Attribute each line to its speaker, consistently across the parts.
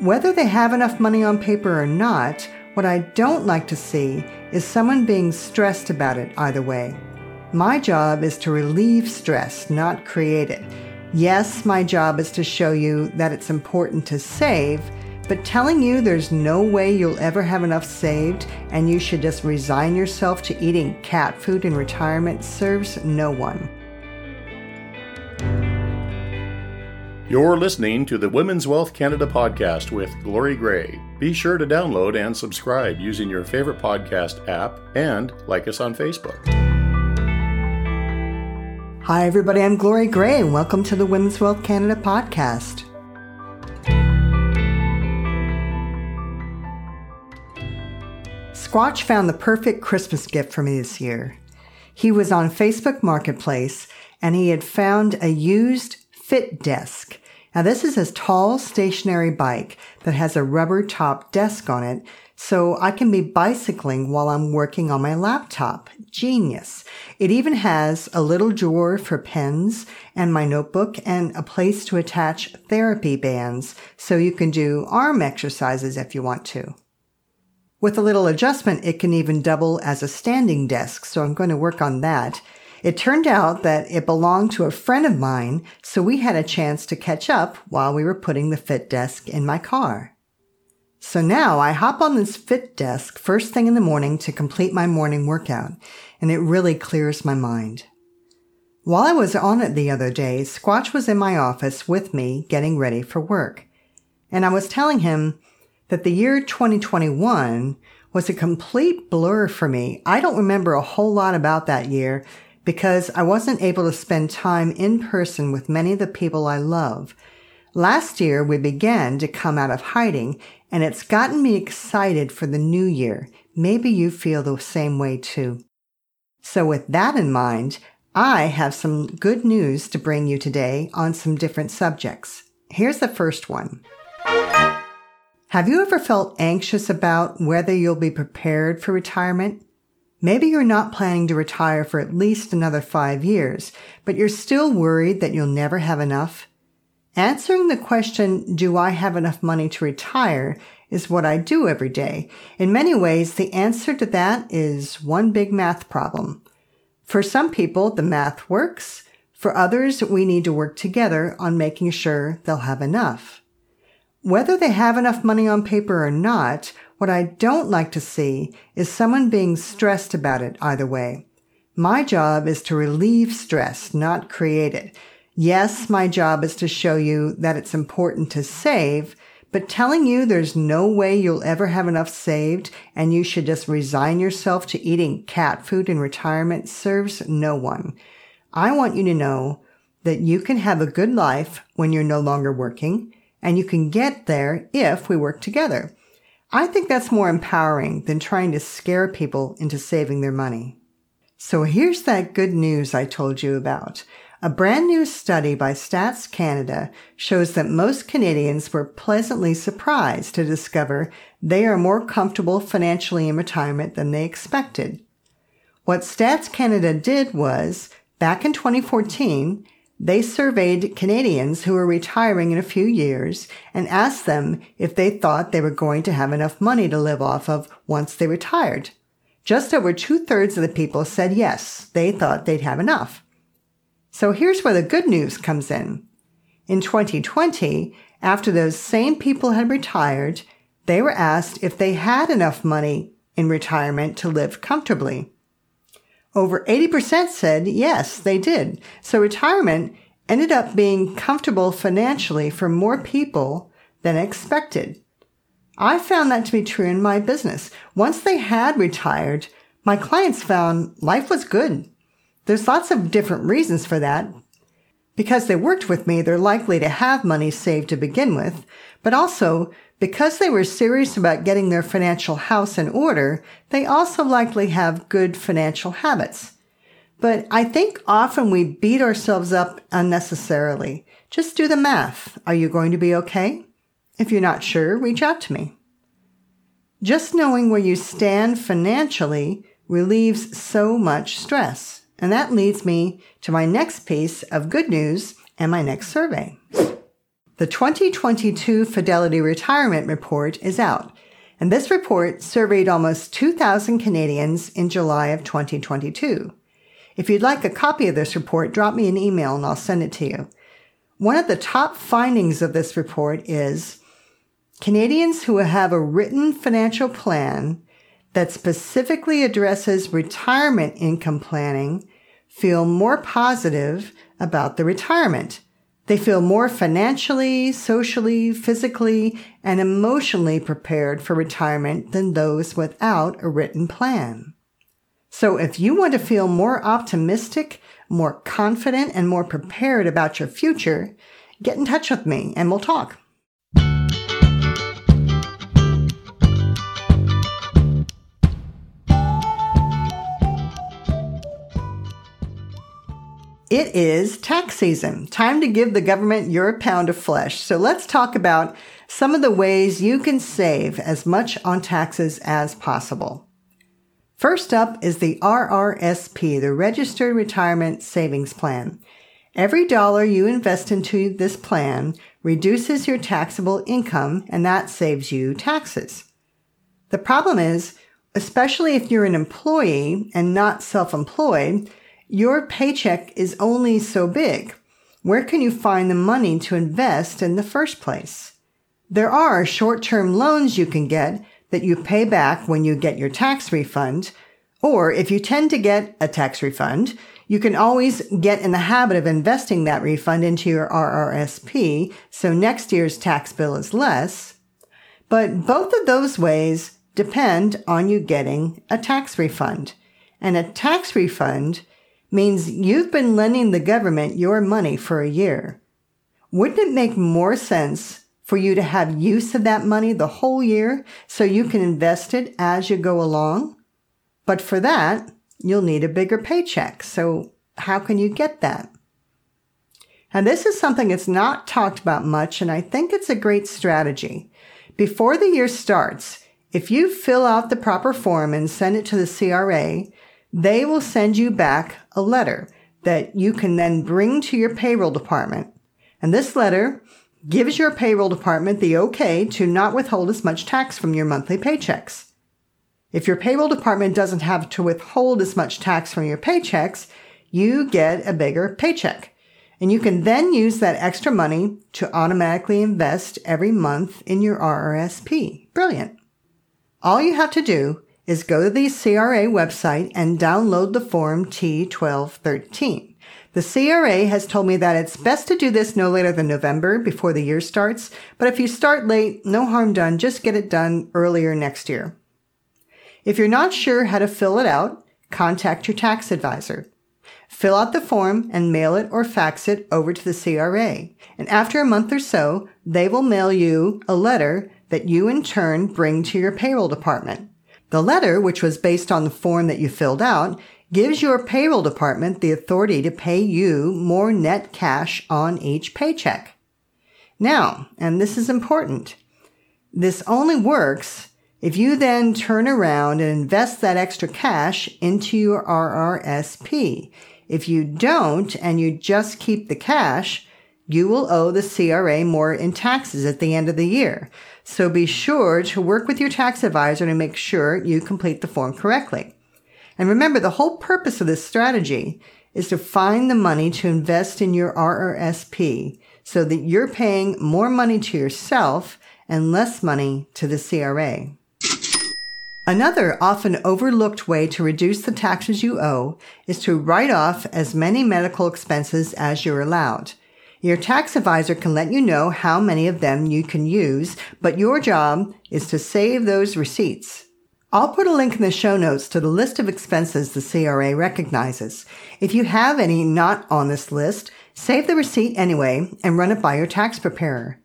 Speaker 1: Whether they have enough money on paper or not, what I don't like to see is someone being stressed about it either way. My job is to relieve stress, not create it. Yes, my job is to show you that it's important to save, but telling you there's no way you'll ever have enough saved and you should just resign yourself to eating cat food in retirement serves no one.
Speaker 2: You're listening to the Women's Wealth Canada podcast with Glory Gray. Be sure to download and subscribe using your favorite podcast app and like us on Facebook.
Speaker 1: Hi, everybody. I'm Glory Gray, and welcome to the Women's Wealth Canada podcast. Squatch found the perfect Christmas gift for me this year. He was on Facebook Marketplace and he had found a used Fit Desk. Now, this is a tall stationary bike that has a rubber top desk on it, so I can be bicycling while I'm working on my laptop. Genius. It even has a little drawer for pens and my notebook and a place to attach therapy bands so you can do arm exercises if you want to. With a little adjustment, it can even double as a standing desk, so I'm going to work on that. It turned out that it belonged to a friend of mine, so we had a chance to catch up while we were putting the fit desk in my car. So now I hop on this fit desk first thing in the morning to complete my morning workout, and it really clears my mind. While I was on it the other day, Squatch was in my office with me getting ready for work. And I was telling him that the year 2021 was a complete blur for me. I don't remember a whole lot about that year, because I wasn't able to spend time in person with many of the people I love. Last year, we began to come out of hiding, and it's gotten me excited for the new year. Maybe you feel the same way too. So, with that in mind, I have some good news to bring you today on some different subjects. Here's the first one. Have you ever felt anxious about whether you'll be prepared for retirement? Maybe you're not planning to retire for at least another five years, but you're still worried that you'll never have enough. Answering the question, do I have enough money to retire, is what I do every day. In many ways, the answer to that is one big math problem. For some people, the math works. For others, we need to work together on making sure they'll have enough. Whether they have enough money on paper or not, what I don't like to see is someone being stressed about it either way. My job is to relieve stress, not create it. Yes, my job is to show you that it's important to save, but telling you there's no way you'll ever have enough saved and you should just resign yourself to eating cat food in retirement serves no one. I want you to know that you can have a good life when you're no longer working and you can get there if we work together. I think that's more empowering than trying to scare people into saving their money. So here's that good news I told you about. A brand new study by Stats Canada shows that most Canadians were pleasantly surprised to discover they are more comfortable financially in retirement than they expected. What Stats Canada did was, back in 2014, they surveyed Canadians who were retiring in a few years and asked them if they thought they were going to have enough money to live off of once they retired. Just over two thirds of the people said yes, they thought they'd have enough. So here's where the good news comes in. In 2020, after those same people had retired, they were asked if they had enough money in retirement to live comfortably. Over 80% said yes, they did. So retirement ended up being comfortable financially for more people than expected. I found that to be true in my business. Once they had retired, my clients found life was good. There's lots of different reasons for that. Because they worked with me, they're likely to have money saved to begin with, but also because they were serious about getting their financial house in order, they also likely have good financial habits. But I think often we beat ourselves up unnecessarily. Just do the math. Are you going to be okay? If you're not sure, reach out to me. Just knowing where you stand financially relieves so much stress. And that leads me to my next piece of good news and my next survey. The 2022 Fidelity Retirement Report is out, and this report surveyed almost 2,000 Canadians in July of 2022. If you'd like a copy of this report, drop me an email and I'll send it to you. One of the top findings of this report is Canadians who have a written financial plan that specifically addresses retirement income planning feel more positive about the retirement. They feel more financially, socially, physically, and emotionally prepared for retirement than those without a written plan. So if you want to feel more optimistic, more confident, and more prepared about your future, get in touch with me and we'll talk. It is tax season. Time to give the government your pound of flesh. So let's talk about some of the ways you can save as much on taxes as possible. First up is the RRSP, the Registered Retirement Savings Plan. Every dollar you invest into this plan reduces your taxable income and that saves you taxes. The problem is, especially if you're an employee and not self-employed, your paycheck is only so big. Where can you find the money to invest in the first place? There are short-term loans you can get that you pay back when you get your tax refund. Or if you tend to get a tax refund, you can always get in the habit of investing that refund into your RRSP so next year's tax bill is less. But both of those ways depend on you getting a tax refund. And a tax refund means you've been lending the government your money for a year. Wouldn't it make more sense for you to have use of that money the whole year so you can invest it as you go along? But for that, you'll need a bigger paycheck. So how can you get that? And this is something that's not talked about much, and I think it's a great strategy. Before the year starts, if you fill out the proper form and send it to the CRA, they will send you back a letter that you can then bring to your payroll department. And this letter gives your payroll department the okay to not withhold as much tax from your monthly paychecks. If your payroll department doesn't have to withhold as much tax from your paychecks, you get a bigger paycheck. And you can then use that extra money to automatically invest every month in your RRSP. Brilliant. All you have to do is go to the CRA website and download the form T1213. The CRA has told me that it's best to do this no later than November before the year starts, but if you start late, no harm done, just get it done earlier next year. If you're not sure how to fill it out, contact your tax advisor. Fill out the form and mail it or fax it over to the CRA. And after a month or so, they will mail you a letter that you in turn bring to your payroll department. The letter, which was based on the form that you filled out, gives your payroll department the authority to pay you more net cash on each paycheck. Now, and this is important, this only works if you then turn around and invest that extra cash into your RRSP. If you don't and you just keep the cash, you will owe the CRA more in taxes at the end of the year. So be sure to work with your tax advisor to make sure you complete the form correctly. And remember, the whole purpose of this strategy is to find the money to invest in your RRSP so that you're paying more money to yourself and less money to the CRA. Another often overlooked way to reduce the taxes you owe is to write off as many medical expenses as you're allowed. Your tax advisor can let you know how many of them you can use, but your job is to save those receipts. I'll put a link in the show notes to the list of expenses the CRA recognizes. If you have any not on this list, save the receipt anyway and run it by your tax preparer.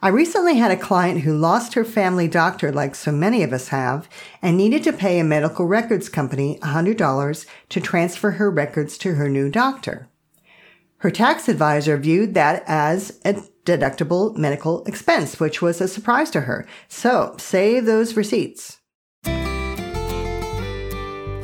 Speaker 1: I recently had a client who lost her family doctor like so many of us have and needed to pay a medical records company $100 to transfer her records to her new doctor. Her tax advisor viewed that as a deductible medical expense, which was a surprise to her. So save those receipts.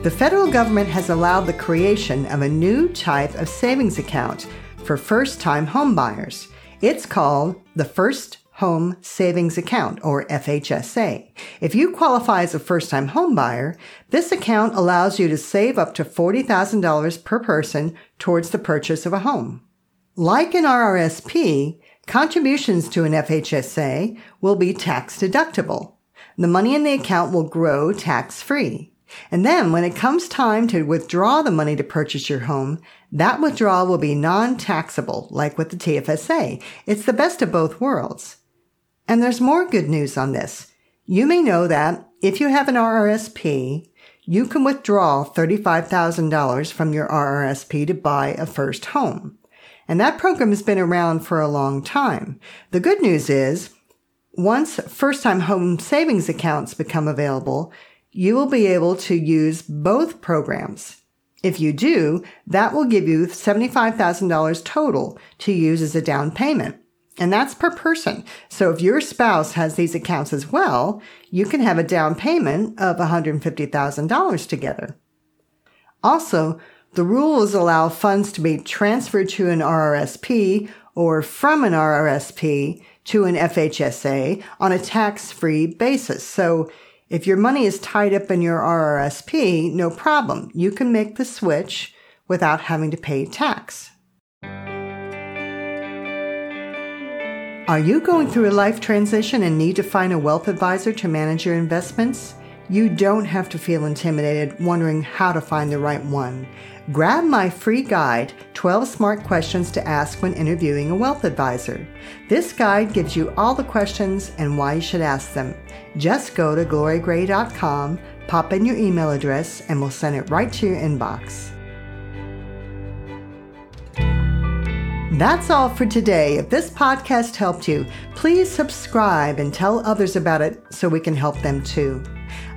Speaker 1: The federal government has allowed the creation of a new type of savings account for first time homebuyers. It's called the First Home Savings Account, or FHSA. If you qualify as a first time home buyer, this account allows you to save up to $40,000 per person towards the purchase of a home. Like an RRSP, contributions to an FHSA will be tax deductible. The money in the account will grow tax free. And then when it comes time to withdraw the money to purchase your home, that withdrawal will be non-taxable, like with the TFSA. It's the best of both worlds. And there's more good news on this. You may know that if you have an RRSP, you can withdraw $35,000 from your RRSP to buy a first home. And that program has been around for a long time. The good news is once first time home savings accounts become available, you will be able to use both programs. If you do, that will give you $75,000 total to use as a down payment. And that's per person. So if your spouse has these accounts as well, you can have a down payment of $150,000 together. Also, the rules allow funds to be transferred to an RRSP or from an RRSP to an FHSA on a tax-free basis. So if your money is tied up in your RRSP, no problem. You can make the switch without having to pay tax. Are you going through a life transition and need to find a wealth advisor to manage your investments? You don't have to feel intimidated wondering how to find the right one. Grab my free guide, 12 Smart Questions to Ask When Interviewing a Wealth Advisor. This guide gives you all the questions and why you should ask them. Just go to glorygray.com, pop in your email address, and we'll send it right to your inbox. That's all for today. If this podcast helped you, please subscribe and tell others about it so we can help them too.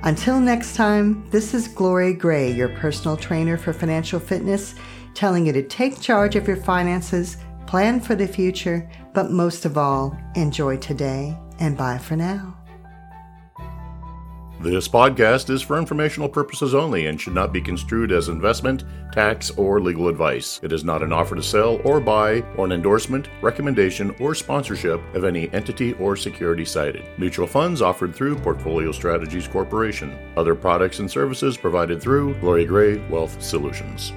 Speaker 1: Until next time, this is Glory Gray, your personal trainer for financial fitness, telling you to take charge of your finances, plan for the future, but most of all, enjoy today and bye for now.
Speaker 2: This podcast is for informational purposes only and should not be construed as investment, tax, or legal advice. It is not an offer to sell or buy, or an endorsement, recommendation, or sponsorship of any entity or security cited. Mutual funds offered through Portfolio Strategies Corporation. Other products and services provided through Glory Gray Wealth Solutions.